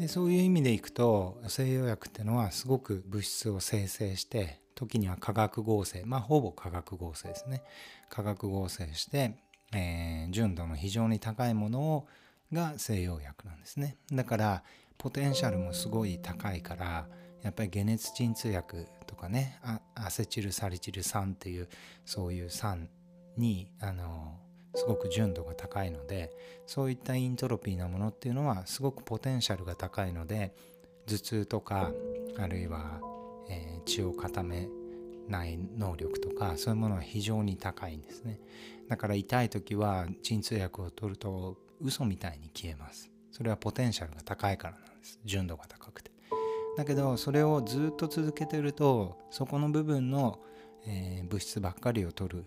でそういう意味でいくと西洋薬っていうのはすごく物質を生成して時には化学合成まあほぼ化学合成ですね。化学合成して、えー、純度の非常に高いものをが西洋薬なんですね。だからポテンシャルもすごい高いからやっぱり解熱鎮痛薬とかねアセチルサリチル酸っていうそういう酸にあのすごく純度が高いのでそういったイントロピーなものっていうのはすごくポテンシャルが高いので頭痛とかあるいは、えー、血を固めない能力とかそういうものは非常に高いんですね。だから痛い時は鎮痛薬を取ると嘘みたいに消えます。それはポテンシャルが高いからなんです。純度が高くて。だけどそれをずっと続けてるとそこの部分の、えー、物質ばっかりを取る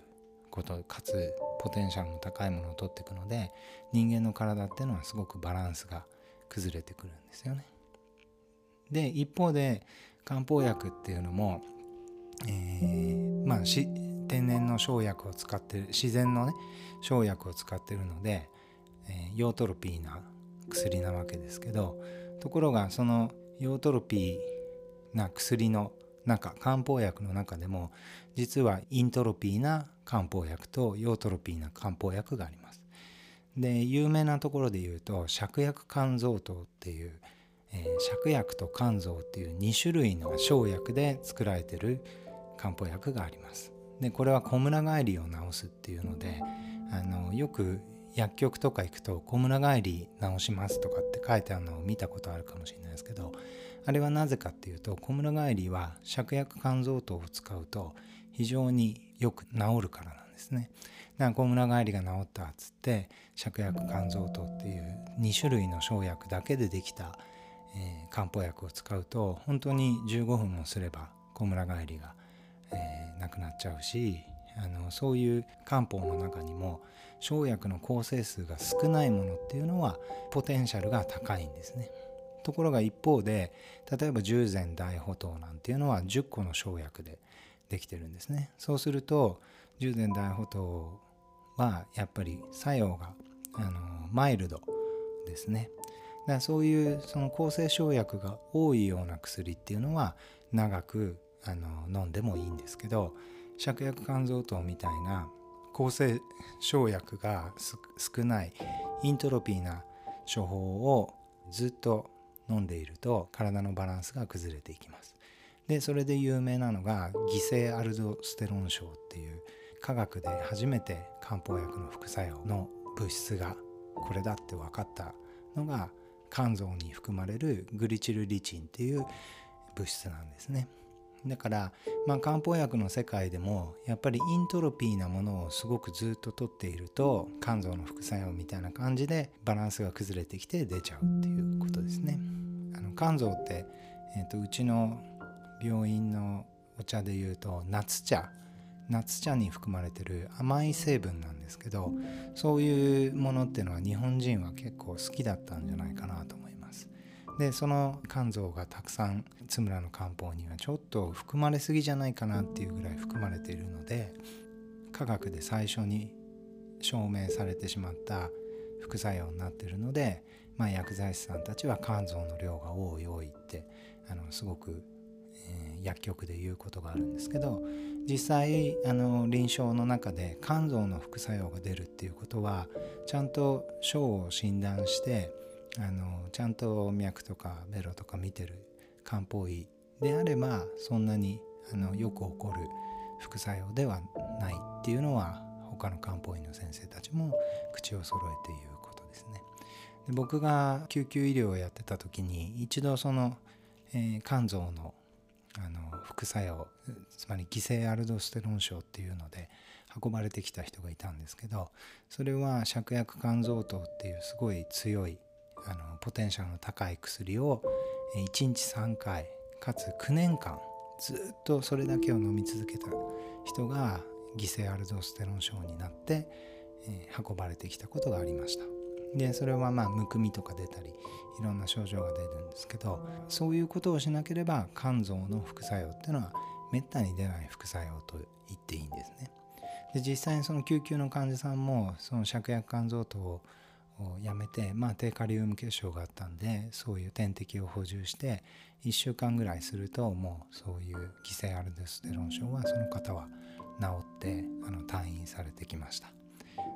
ことかつポテンシャルの高いものを取っていくので人間の体っていうのはすごくバランスが崩れてくるんですよね。で一方で漢方薬っていうのも、えー、まあ天然の生薬を使ってる自然のね生薬を使ってるので、えー、陽トロピーな薬なわけですけどところがその陽トロピーな薬の中漢方薬の中でも実はイントロピーな漢方薬とヨートロピーな漢方薬があります。で有名なところで言うと芍薬甘草湯っていう、えー、芍薬と甘草っていう2種類の生薬で作られてる漢方薬があります。でこれは小村帰りを治すっていうのであのよく薬局とか行くと「小村帰り治します」とかって書いてあるのを見たことあるかもしれないですけどあれはなぜかっていうと小村帰りは芍薬甘草湯を使うと非常によく治るからなんですね。だから小村帰りが治ったっつって芍薬甘草湯っていう2種類の生薬だけでできた、えー、漢方薬を使うと本当に15分もすれば小村帰りが、えー、なくなっちゃうしあのそういう漢方の中にも生薬の構成数が少ないものっていうのはポテンシャルが高いんですね。ところが一方で例えば従前大補湯なんていうのは10個の生薬でできてるんですね。そうすると従前大補湯はやっぱり作用があのマイルドですね。だからそういうその抗生生薬が多いような薬っていうのは長くあの飲んでもいいんですけど芍薬甘草湯みたいな抗生生薬が少ないイントロピーな処方をずっと飲んでいると体のバランスが崩れていきます。でそれで有名なのが偽性アルドステロン症っていう科学で初めて漢方薬の副作用の物質がこれだって分かったのが肝臓に含まれるグリチルリチンっていう物質なんですね。だから、まあ、漢方薬の世界でもやっぱりイントロピーなものをすごくずっと取っていると肝臓の副作用みたいな感じでバランスが崩れてきて出ちゃうっていうことですね。あの肝臓って、えーと、うちの病院のお茶でいうと夏茶夏茶に含まれてる甘い成分なんですけどそういうものっていうのは日本人は結構好きだったんじゃないかなと思います。でその肝臓がたくさん津村の漢方にはちょっと含まれすぎじゃないかなっていうぐらい含まれているので科学で最初に証明されてしまった副作用になっているので、まあ、薬剤師さんたちは肝臓の量が多い多いってあのすごく、えー、薬局で言うことがあるんですけど実際あの臨床の中で肝臓の副作用が出るっていうことはちゃんと症を診断してあのちゃんと脈とかベロとか見てる漢方医であればそんなにあのよく起こる副作用ではないっていうのは他の漢方医の先生たちも口を揃えて言うことですね。で僕が救急医療をやってた時に一度その、えー、肝臓のあの副作用つまり偽性アルドステロン症っていうので運ばれてきた人がいたんですけどそれは芍薬肝臓糖っていうすごい強いあのポテンシャルの高い薬を1日3回かつ9年間ずっとそれだけを飲み続けた人が偽性アルドステロン症になって、えー、運ばれてきたことがありました。でそれはまあむくみとか出たりいろんな症状が出るんですけどそういうことをしなければ肝臓の副作用っていうのはめったに出ない副作用と言っていいんですね。で実際にその救急の患者さんもその芍薬肝臓糖をやめて、まあ、低カリウム血症があったんでそういう点滴を補充して1週間ぐらいするともうそういう偽性アルドステロン症はその方は治ってあの退院されてきました。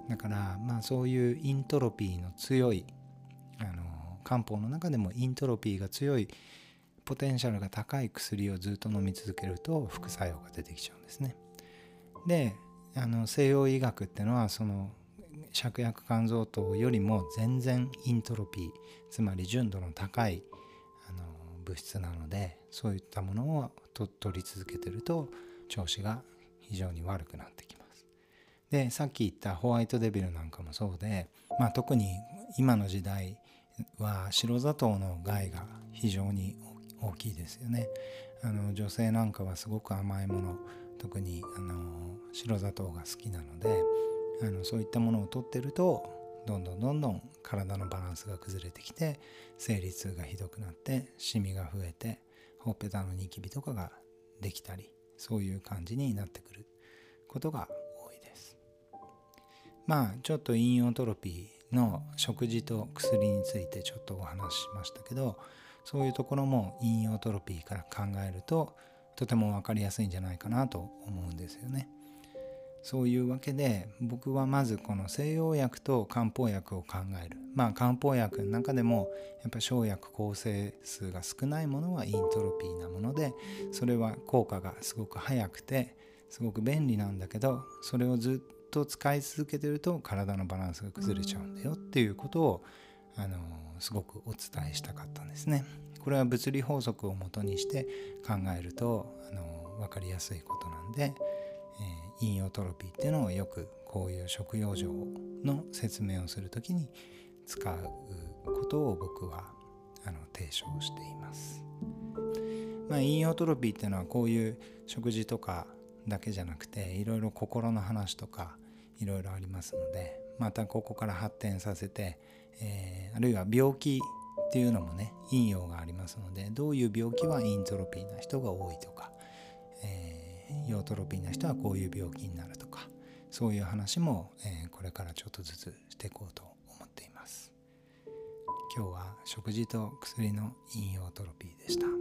だからまあそういうイントロピーの強いあの漢方の中でもイントロピーが強いポテンシャルが高い薬をずっと飲み続けると副作用が出てきちゃうんですね。であの西洋医学っていうのはその芍薬肝臓糖よりも全然イントロピーつまり純度の高いあの物質なのでそういったものをと取り続けてると調子が非常に悪くなってきます。でさっき言ったホワイトデビルなんかもそうで、まあ、特に今の時代は白砂糖の害が非常に大きいですよね。あの女性なんかはすごく甘いもの特にあの白砂糖が好きなのであのそういったものを取ってるとどんどんどんどん体のバランスが崩れてきて生理痛がひどくなってシミが増えてほっぺたのニキビとかができたりそういう感じになってくることが多いですまあちょっと陰陽トロピーの食事と薬についてちょっとお話ししましたけどそういうところも陰陽トロピーから考えるととても分かりやすいんじゃないかなと思うんですよね。そういうわけで僕はまずこの西洋薬と漢方薬を考えるまあ漢方薬の中でもやっぱ生薬構成数が少ないものは陰トロピーなものでそれは効果がすごく早くてすごく便利なんだけどそれをずっと使い続けてると体のバランスが崩れちゃうんだよっていうことをあのすごくお伝えしたかったんですね。これは物理法則をもとにして考えるとあの分かりやすいことなんでえー、インオトロピーっていうのをよくこういう食用状の説明をする時に使うことを僕はあの提唱しています。まあ、陰陽トロピーっていうのはこういう食事とかだけじゃなくていろいろ心の話とかいろいろありますのでまたここから発展させて、えー、あるいは病気っていうのもね陰陽がありますのでどういう病気は陰トロピーな人が多いとか、陽トロピーな人はこういう病気になるとかそういう話も、えー、これからちょっとずつしていこうと思っています。今日は食事と薬の引用トロピーでした。